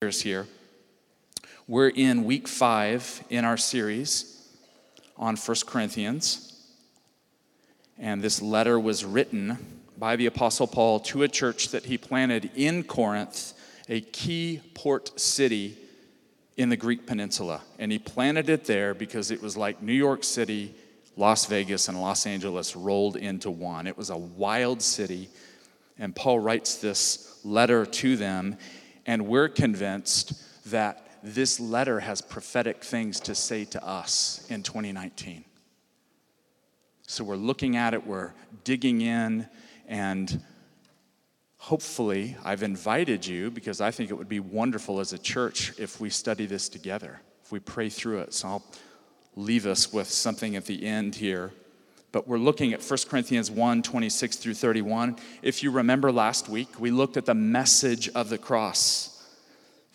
years here. We're in week five in our series on First Corinthians. And this letter was written by the Apostle Paul to a church that he planted in Corinth, a key port city in the Greek peninsula. And he planted it there because it was like New York City, Las Vegas, and Los Angeles rolled into one. It was a wild city. And Paul writes this letter to them and we're convinced that this letter has prophetic things to say to us in 2019. So we're looking at it, we're digging in, and hopefully, I've invited you because I think it would be wonderful as a church if we study this together, if we pray through it. So I'll leave us with something at the end here. But we're looking at 1 Corinthians 1 26 through 31. If you remember last week, we looked at the message of the cross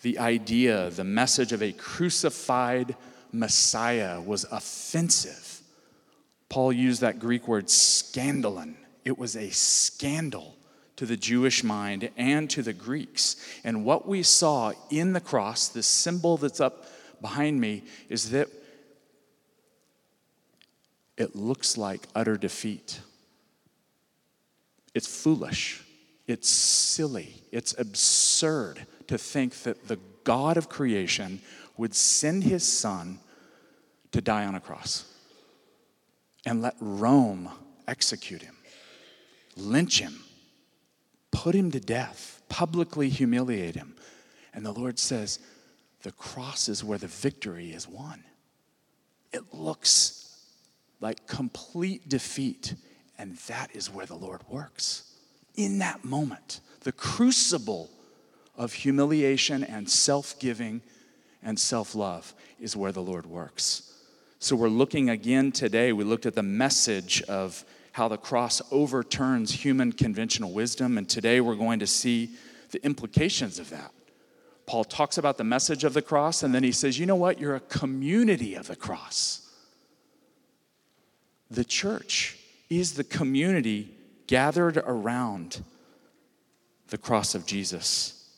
the idea, the message of a crucified Messiah was offensive. Paul used that Greek word scandalon. It was a scandal to the Jewish mind and to the Greeks. And what we saw in the cross, this symbol that's up behind me, is that it looks like utter defeat. It's foolish. It's silly. It's absurd to think that the God of creation would send his son to die on a cross and let Rome execute him, lynch him, put him to death, publicly humiliate him. And the Lord says, the cross is where the victory is won. It looks like complete defeat, and that is where the Lord works. In that moment, the crucible of humiliation and self giving and self love is where the Lord works. So we're looking again today, we looked at the message of how the cross overturns human conventional wisdom, and today we're going to see the implications of that. Paul talks about the message of the cross, and then he says, You know what? You're a community of the cross. The church is the community gathered around the cross of Jesus.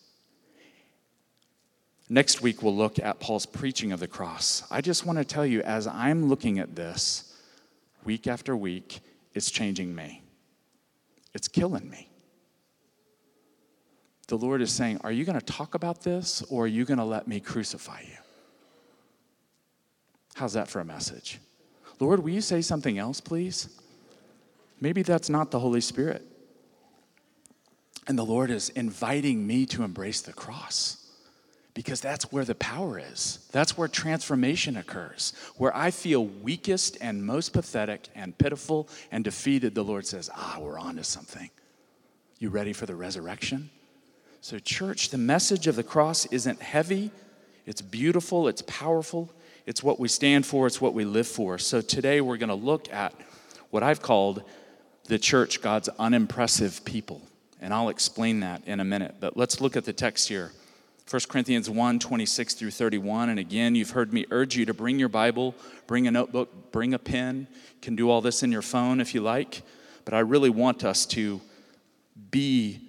Next week, we'll look at Paul's preaching of the cross. I just want to tell you, as I'm looking at this week after week, it's changing me. It's killing me. The Lord is saying, Are you going to talk about this or are you going to let me crucify you? How's that for a message? Lord, will you say something else, please? Maybe that's not the Holy Spirit. And the Lord is inviting me to embrace the cross because that's where the power is. That's where transformation occurs. Where I feel weakest and most pathetic and pitiful and defeated, the Lord says, Ah, we're on to something. You ready for the resurrection? So, church, the message of the cross isn't heavy, it's beautiful, it's powerful, it's what we stand for, it's what we live for. So, today we're going to look at what I've called the church, God's unimpressive people. And I'll explain that in a minute. But let's look at the text here. 1 Corinthians 1 26 through 31. And again, you've heard me urge you to bring your Bible, bring a notebook, bring a pen. You can do all this in your phone if you like. But I really want us to be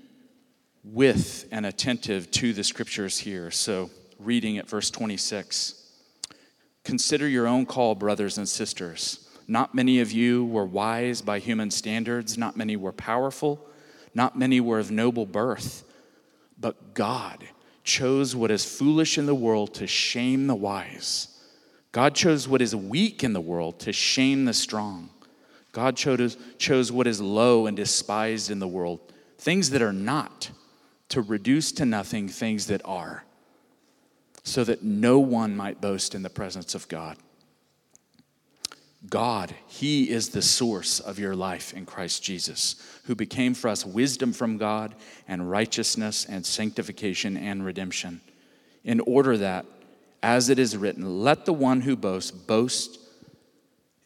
with and attentive to the scriptures here. So, reading at verse 26 Consider your own call, brothers and sisters. Not many of you were wise by human standards, not many were powerful, not many were of noble birth, but God chose what is foolish in the world to shame the wise. God chose what is weak in the world to shame the strong. God chose, chose what is low and despised in the world, things that are not, to reduce to nothing things that are, so that no one might boast in the presence of God. God, He is the source of your life in Christ Jesus, who became for us wisdom from God and righteousness and sanctification and redemption, in order that, as it is written, let the one who boasts boast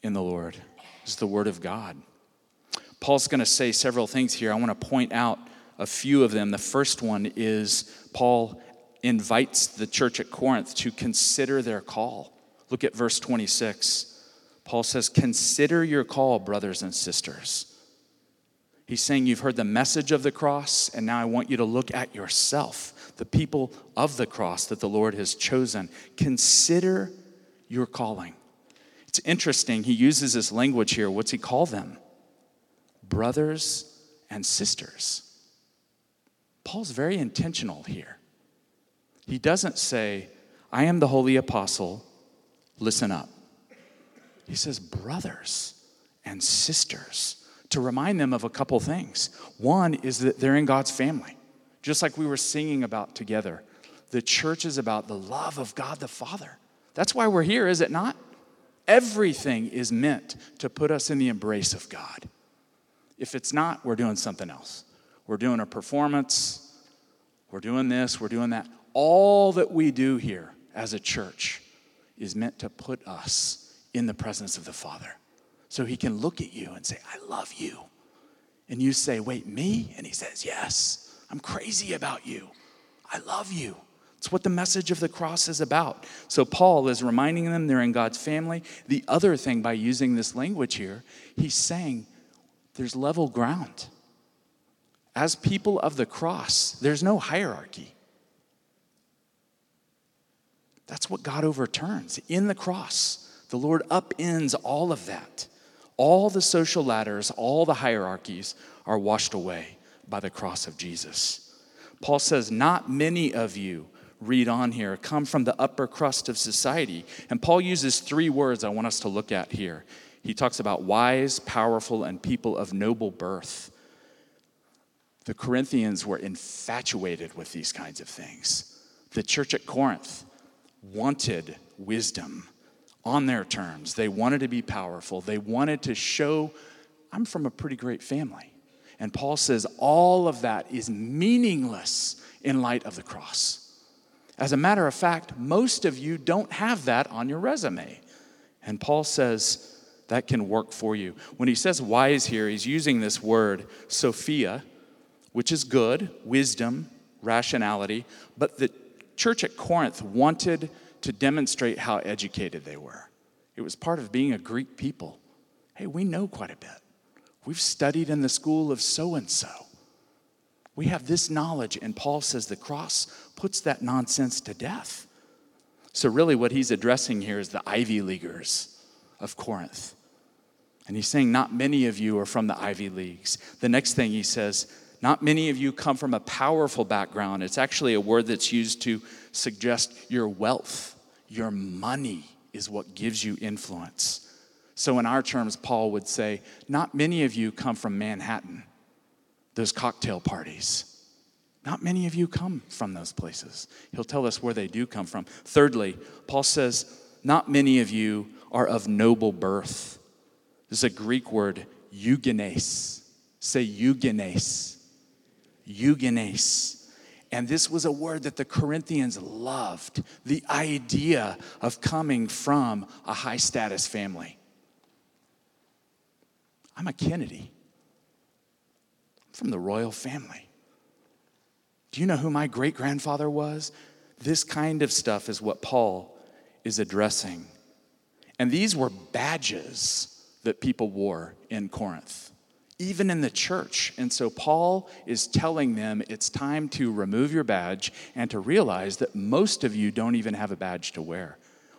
in the Lord. Is the word of God. Paul's going to say several things here. I want to point out a few of them. The first one is Paul invites the church at Corinth to consider their call. Look at verse 26. Paul says, Consider your call, brothers and sisters. He's saying you've heard the message of the cross, and now I want you to look at yourself, the people of the cross that the Lord has chosen. Consider your calling. It's interesting, he uses this language here. What's he call them? Brothers and sisters. Paul's very intentional here. He doesn't say, I am the holy apostle, listen up. He says, brothers and sisters, to remind them of a couple things. One is that they're in God's family, just like we were singing about together. The church is about the love of God the Father. That's why we're here, is it not? Everything is meant to put us in the embrace of God. If it's not, we're doing something else. We're doing a performance, we're doing this, we're doing that. All that we do here as a church is meant to put us in the presence of the Father. So he can look at you and say, I love you. And you say, Wait, me? And he says, Yes, I'm crazy about you. I love you. It's what the message of the cross is about. So Paul is reminding them they're in God's family. The other thing, by using this language here, he's saying there's level ground. As people of the cross, there's no hierarchy. That's what God overturns in the cross. The Lord upends all of that. All the social ladders, all the hierarchies are washed away by the cross of Jesus. Paul says, Not many of you, read on here, come from the upper crust of society. And Paul uses three words I want us to look at here. He talks about wise, powerful, and people of noble birth. The Corinthians were infatuated with these kinds of things. The church at Corinth, wanted wisdom on their terms. They wanted to be powerful. They wanted to show, I'm from a pretty great family. And Paul says all of that is meaningless in light of the cross. As a matter of fact, most of you don't have that on your resume. And Paul says that can work for you. When he says wise here, he's using this word, Sophia, which is good, wisdom, rationality, but the church at Corinth wanted to demonstrate how educated they were. It was part of being a Greek people. Hey, we know quite a bit. We've studied in the school of so and so. We have this knowledge, and Paul says the cross puts that nonsense to death. So, really, what he's addressing here is the Ivy Leaguers of Corinth. And he's saying, Not many of you are from the Ivy Leagues. The next thing he says, not many of you come from a powerful background. It's actually a word that's used to suggest your wealth, your money is what gives you influence. So, in our terms, Paul would say, Not many of you come from Manhattan, those cocktail parties. Not many of you come from those places. He'll tell us where they do come from. Thirdly, Paul says, Not many of you are of noble birth. This is a Greek word, eugenes. Say eugenes eugenes. And this was a word that the Corinthians loved the idea of coming from a high status family. I'm a Kennedy, I'm from the royal family. Do you know who my great grandfather was? This kind of stuff is what Paul is addressing. And these were badges that people wore in Corinth even in the church. And so Paul is telling them it's time to remove your badge and to realize that most of you don't even have a badge to wear.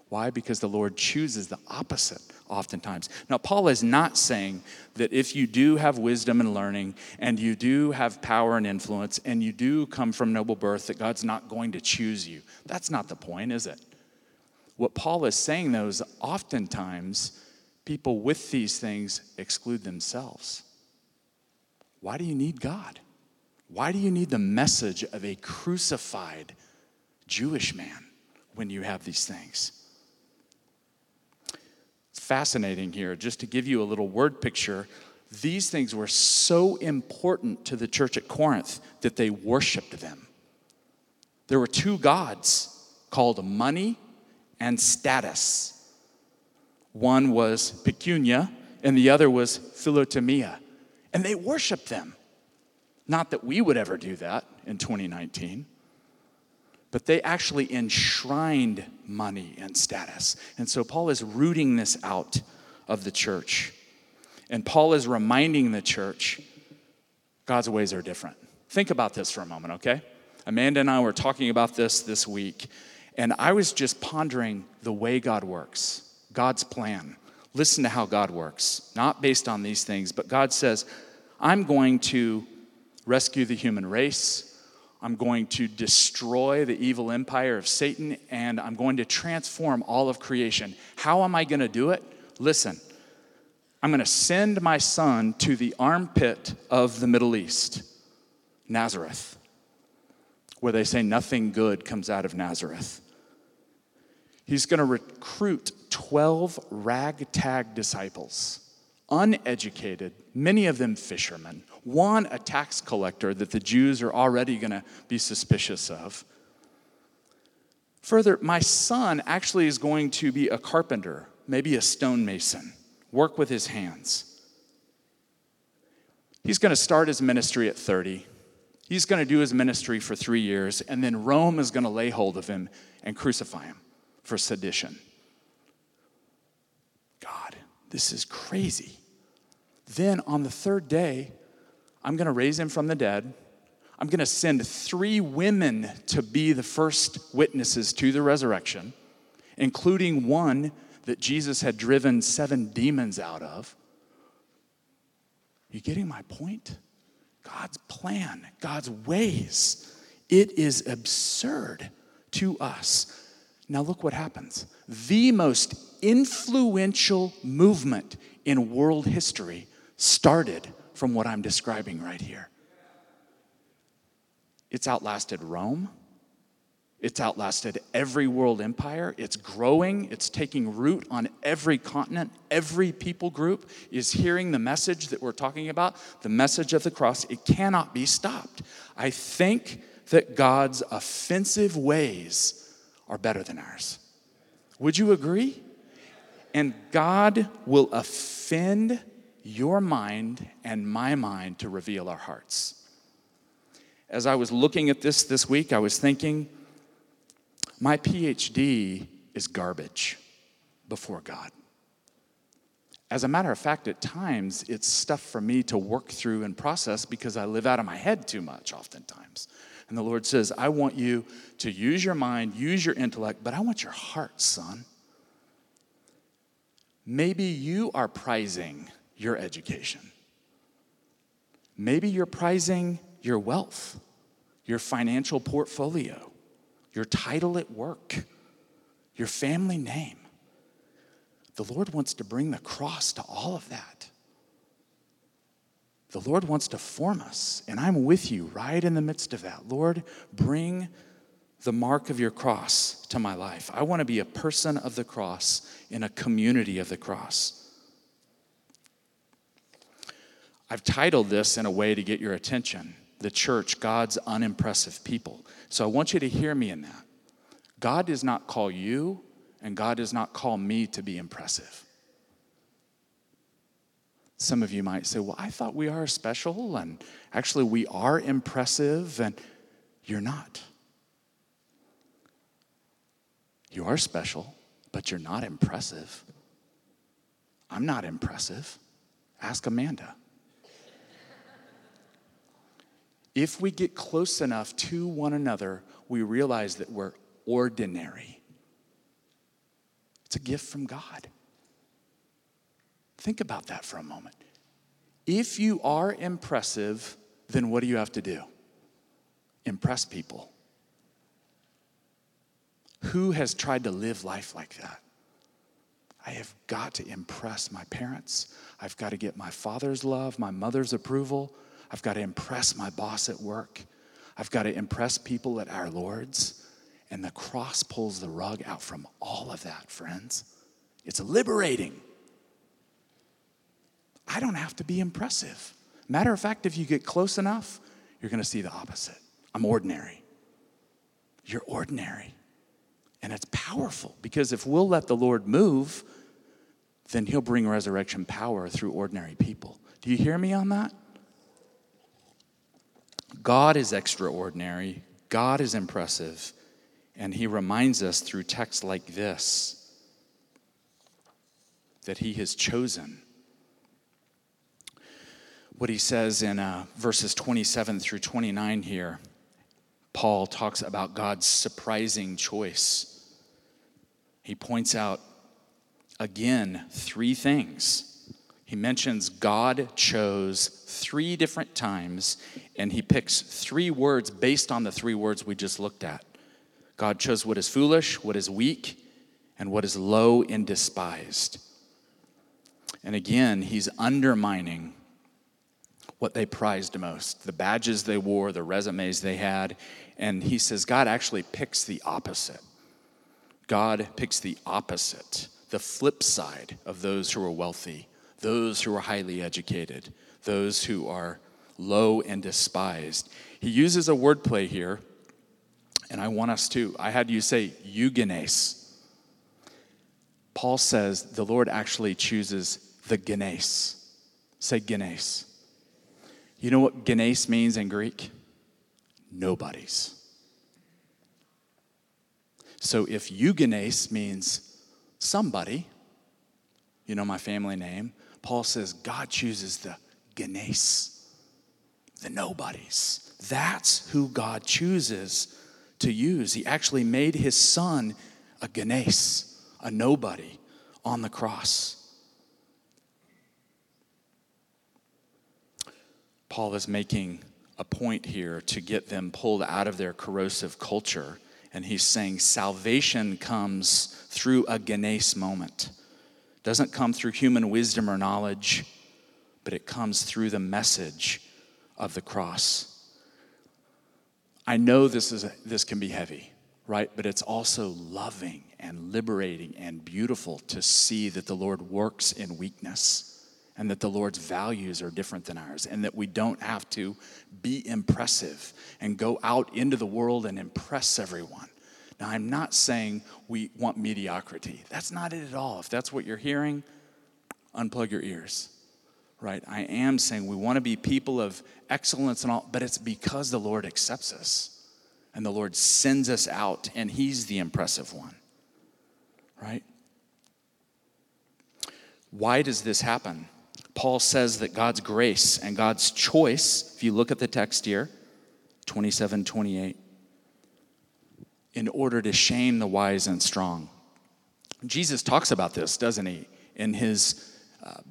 Why? Because the Lord chooses the opposite oftentimes. Now, Paul is not saying that if you do have wisdom and learning, and you do have power and influence, and you do come from noble birth, that God's not going to choose you. That's not the point, is it? What Paul is saying, though, is oftentimes people with these things exclude themselves. Why do you need God? Why do you need the message of a crucified Jewish man when you have these things? It's fascinating here, just to give you a little word picture. These things were so important to the church at Corinth that they worshiped them. There were two gods called money and status. One was pecunia, and the other was philotimia and they worshiped them. Not that we would ever do that in 2019, but they actually enshrined money and status. And so Paul is rooting this out of the church. And Paul is reminding the church God's ways are different. Think about this for a moment, okay? Amanda and I were talking about this this week, and I was just pondering the way God works, God's plan. Listen to how God works, not based on these things, but God says, I'm going to rescue the human race. I'm going to destroy the evil empire of Satan, and I'm going to transform all of creation. How am I going to do it? Listen, I'm going to send my son to the armpit of the Middle East, Nazareth, where they say nothing good comes out of Nazareth. He's going to recruit 12 ragtag disciples, uneducated, many of them fishermen, one a tax collector that the Jews are already going to be suspicious of. Further, my son actually is going to be a carpenter, maybe a stonemason work with his hands. He's going to start his ministry at 30. He's going to do his ministry for three years, and then Rome is going to lay hold of him and crucify him for sedition. God, this is crazy. Then on the third day, I'm going to raise him from the dead. I'm going to send three women to be the first witnesses to the resurrection, including one that Jesus had driven seven demons out of. You getting my point? God's plan, God's ways. It is absurd to us. Now, look what happens. The most influential movement in world history started from what I'm describing right here. It's outlasted Rome. It's outlasted every world empire. It's growing. It's taking root on every continent. Every people group is hearing the message that we're talking about, the message of the cross. It cannot be stopped. I think that God's offensive ways are better than ours. Would you agree? And God will offend your mind and my mind to reveal our hearts. As I was looking at this this week, I was thinking, my PhD is garbage before God. As a matter of fact, at times it's stuff for me to work through and process because I live out of my head too much, oftentimes. And the Lord says, I want you to use your mind, use your intellect, but I want your heart, son. Maybe you are prizing your education. Maybe you're prizing your wealth, your financial portfolio your title at work, your family name. The Lord wants to bring the cross to all of that. The Lord wants to form us, and I'm with you right in the midst of that. Lord, bring the mark of your cross to my life. I want to be a person of the cross in a community of the cross. I've titled this in a way to get your attention the church, God's unimpressive people. So I want you to hear me in that. God does not call you, and God does not call me to be impressive. Some of you might say, Well, I thought we are special, and actually we are impressive, and you're not. You are special, but you're not impressive. I'm not impressive. Ask Amanda. If we get close enough to one another, we realize that we're ordinary. It's a gift from God. Think about that for a moment. If you are impressive, then what do you have to do? Impress people. Who has tried to live life like that? I have got to impress my parents. I've got to get my father's love, my mother's approval. I've got to impress my boss at work. I've got to impress people at our Lord's. And the cross pulls the rug out from all of that, friends. It's liberating. I don't have to be impressive. Matter of fact, if you get close enough, you're going to see the opposite. I'm ordinary. You're ordinary. And it's powerful because if we'll let the Lord move, then He'll bring resurrection power through ordinary people. Do you hear me on that? God is extraordinary, God is impressive, and He reminds us through texts like this that He has chosen. what he says in uh, verses 27 through 29 here. Paul talks about God's surprising choice. He points out again three things. He mentions God chose three different times, and he picks three words based on the three words we just looked at. God chose what is foolish, what is weak, and what is low and despised. And again, he's undermining what they prized most the badges they wore, the resumes they had. And he says God actually picks the opposite. God picks the opposite, the flip side of those who are wealthy, those who are highly educated, those who are low and despised. He uses a wordplay here, and I want us to, I had you say eugenes. Paul says the Lord actually chooses the genes. Say genes. You know what genes means in Greek? Nobody's. So if eugenes means somebody, you know my family name, Paul says God chooses the genes, the nobodies. That's who God chooses to use. He actually made his son a genes, a nobody on the cross. Paul is making a point here to get them pulled out of their corrosive culture. And he's saying salvation comes through a genes moment. It doesn't come through human wisdom or knowledge, but it comes through the message of the cross. I know this, is this can be heavy, right? But it's also loving and liberating and beautiful to see that the Lord works in weakness and that the Lord's values are different than ours, and that we don't have to be impressive and go out into the world and impress everyone. Now, I'm not saying we want mediocrity. That's not it at all. If that's what you're hearing, unplug your ears, right? I am saying we want to be people of excellence and all, but it's because the Lord accepts us and the Lord sends us out, and He's the impressive one, right? Why does this happen? Paul says that God's grace and God's choice, if you look at the text here, 27 28, in order to shame the wise and strong. Jesus talks about this, doesn't he? In his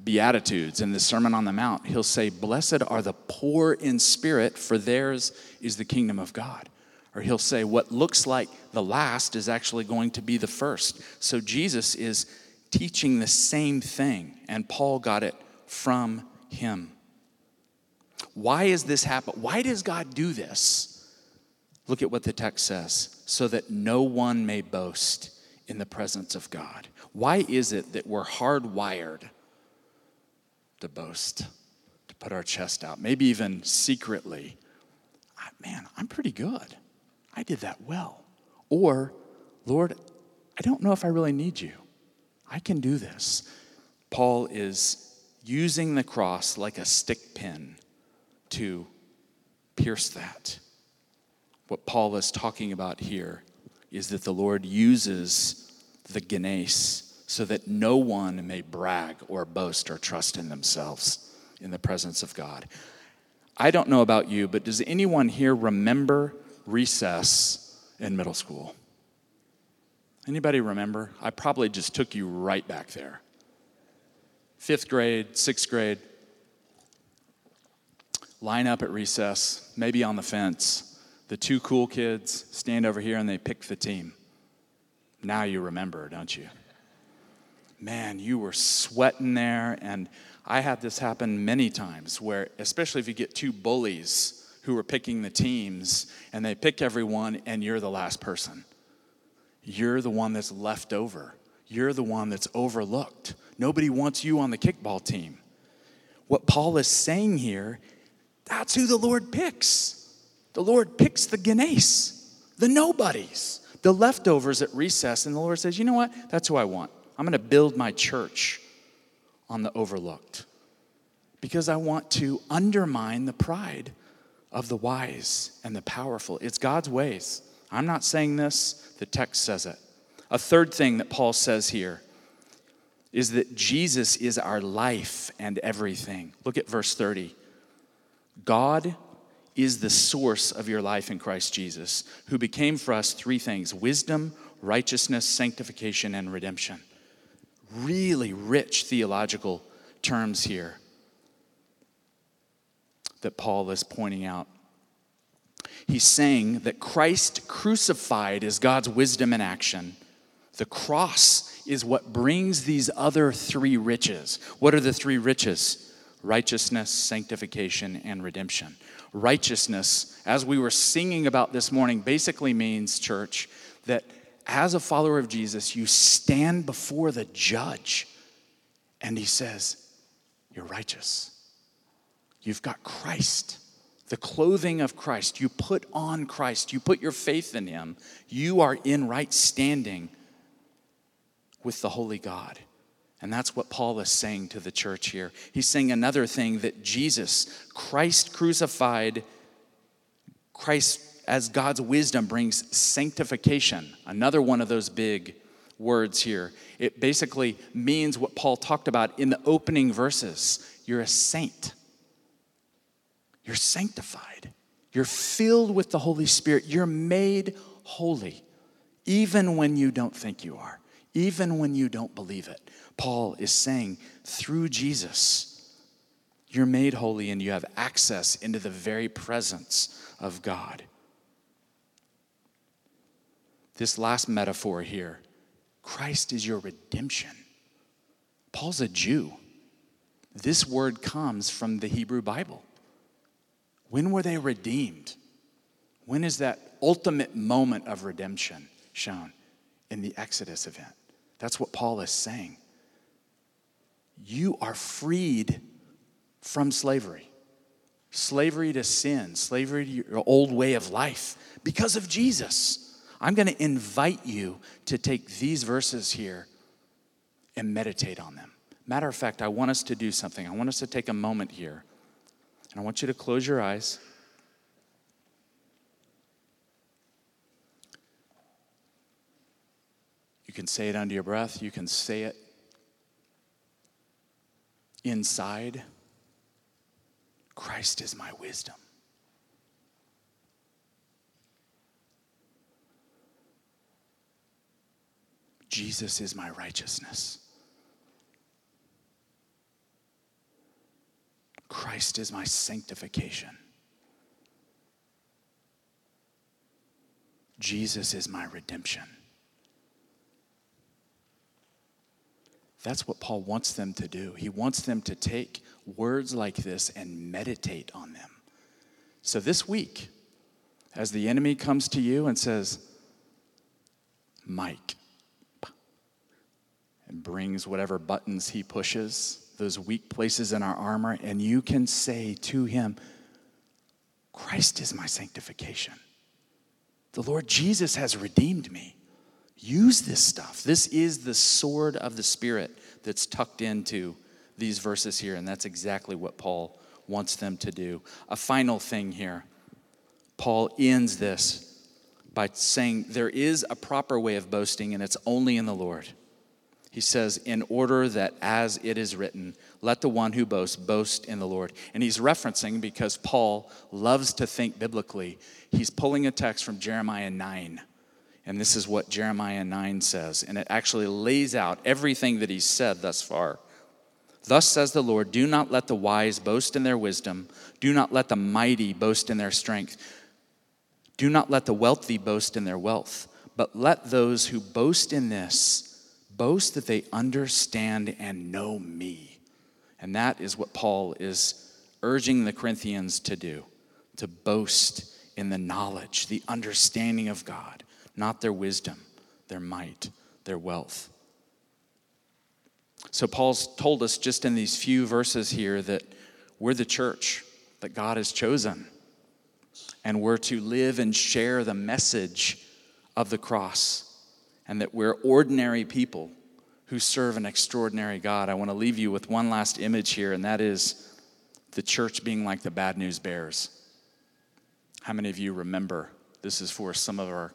Beatitudes, in the Sermon on the Mount, he'll say, Blessed are the poor in spirit, for theirs is the kingdom of God. Or he'll say, What looks like the last is actually going to be the first. So Jesus is teaching the same thing, and Paul got it from him. Why is this happen? Why does God do this? Look at what the text says so that no one may boast in the presence of God. Why is it that we're hardwired to boast, to put our chest out, maybe even secretly? Man, I'm pretty good. I did that well. Or, Lord, I don't know if I really need you. I can do this. Paul is using the cross like a stick pin to pierce that. What Paul is talking about here is that the Lord uses the genes so that no one may brag or boast or trust in themselves in the presence of God. I don't know about you, but does anyone here remember recess in middle school? Anybody remember? I probably just took you right back there fifth grade, sixth grade, line up at recess, maybe on the fence. The two cool kids stand over here and they pick the team. Now you remember, don't you? Man, you were sweating there. And I had this happen many times where, especially if you get two bullies who are picking the teams and they pick everyone and you're the last person. You're the one that's left over. You're the one that's overlooked. Nobody wants you on the kickball team. What Paul is saying here, that's who the Lord picks. The Lord picks the genes, the nobodies, the leftovers at recess. And the Lord says, you know what? That's who I want. I'm going to build my church on the overlooked because I want to undermine the pride of the wise and the powerful. It's God's ways. I'm not saying this, the text says it. A third thing that Paul says here is that Jesus is our life and everything. Look at verse 30. God is the source of your life in Christ Jesus, who became for us three things wisdom, righteousness, sanctification, and redemption. Really rich theological terms here that Paul is pointing out. He's saying that Christ crucified is God's wisdom in action. The cross is what brings these other three riches. What are the three riches? Righteousness, sanctification, and redemption. Righteousness, as we were singing about this morning, basically means, church, that as a follower of Jesus, you stand before the judge and he says, You're righteous. You've got Christ, the clothing of Christ. You put on Christ, you put your faith in him. You are in right standing with the Holy God. And that's what Paul is saying to the church here. He's saying another thing that Jesus, Christ crucified, Christ as God's wisdom brings sanctification. Another one of those big words here. It basically means what Paul talked about in the opening verses you're a saint, you're sanctified, you're filled with the Holy Spirit, you're made holy, even when you don't think you are even when you don't believe it. Paul is saying, through Jesus, you're made holy and you have access into the very presence of God. This last metaphor here Christ is your redemption. Paul's a Jew. This word comes from the Hebrew Bible. When were they redeemed? When is that ultimate moment of redemption shown? In the Exodus event. That's what Paul is saying. You are freed from slavery slavery to sin, slavery to your old way of life because of Jesus. I'm going to invite you to take these verses here and meditate on them. Matter of fact, I want us to do something. I want us to take a moment here. And I want you to close your eyes. You can say it under your breath, you can say it inside. Christ is my wisdom. Jesus is my righteousness. Christ is my sanctification. Jesus is my redemption. That's what Paul wants them to do. He wants them to take words like this and meditate on them. So this week, as the enemy comes to you and says, Mike, and brings whatever buttons he pushes, those weak places in our armor, and you can say to him, Christ is my sanctification. The Lord Jesus has redeemed me. Use this stuff. This is the sword of the Spirit that's tucked into these verses here, and that's exactly what Paul wants them to do. A final thing here Paul ends this by saying there is a proper way of boasting, and it's only in the Lord. He says, in order that as it is written, let the one who boasts boast in the Lord. And he's referencing because Paul loves to think biblically. He's pulling a text from Jeremiah 9 and this is what Jeremiah 9 says. And it actually lays out everything that he's said thus far. Thus says the Lord Do not let the wise boast in their wisdom, do not let the mighty boast in their strength, do not let the wealthy boast in their wealth, but let those who boast in this boast that they understand and know me. And that is what Paul is urging the Corinthians to do to boast in the knowledge, the understanding of God not their wisdom, their might, their wealth. So, Paul's told us just in these few verses here that we're the church that God has chosen, and we're to live and share the message of the cross, and that we're ordinary people who serve an extraordinary God. I want to leave you with one last image here, and that is the church being like the bad news bears. How many of you remember? This is for some of our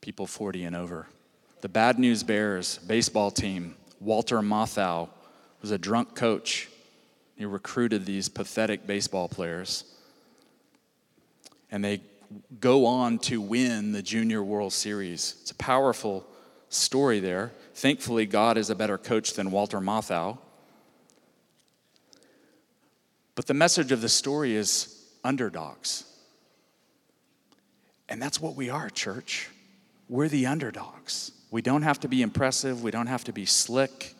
people 40 and over. The Bad News Bears baseball team, Walter Matthau was a drunk coach, He recruited these pathetic baseball players. And they go on to win the Junior World Series. It's a powerful story there. Thankfully, God is a better coach than Walter Matthau. But the message of the story is underdogs. And that's what we are, church. We're the underdogs. We don't have to be impressive, we don't have to be slick.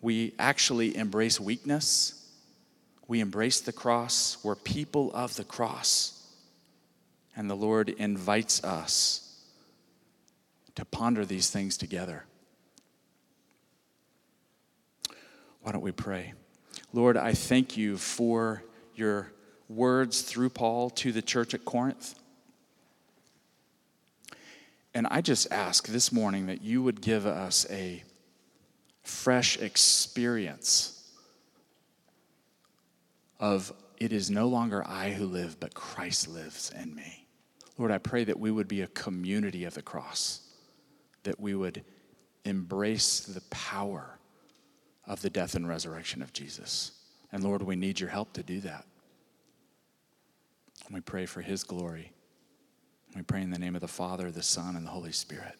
We actually embrace weakness. We embrace the cross. We're people of the cross. And the Lord invites us to ponder these things together. Why don't we pray? Lord, I thank you for your words through Paul to the church at Corinth. And I just ask this morning that you would give us a fresh experience of it is no longer I who live, but Christ lives in me. Lord, I pray that we would be a community of the cross, that we would embrace the power of the death and resurrection of Jesus. And Lord, we need your help to do that. We pray for his glory. We pray in the name of the Father, the Son, and the Holy Spirit.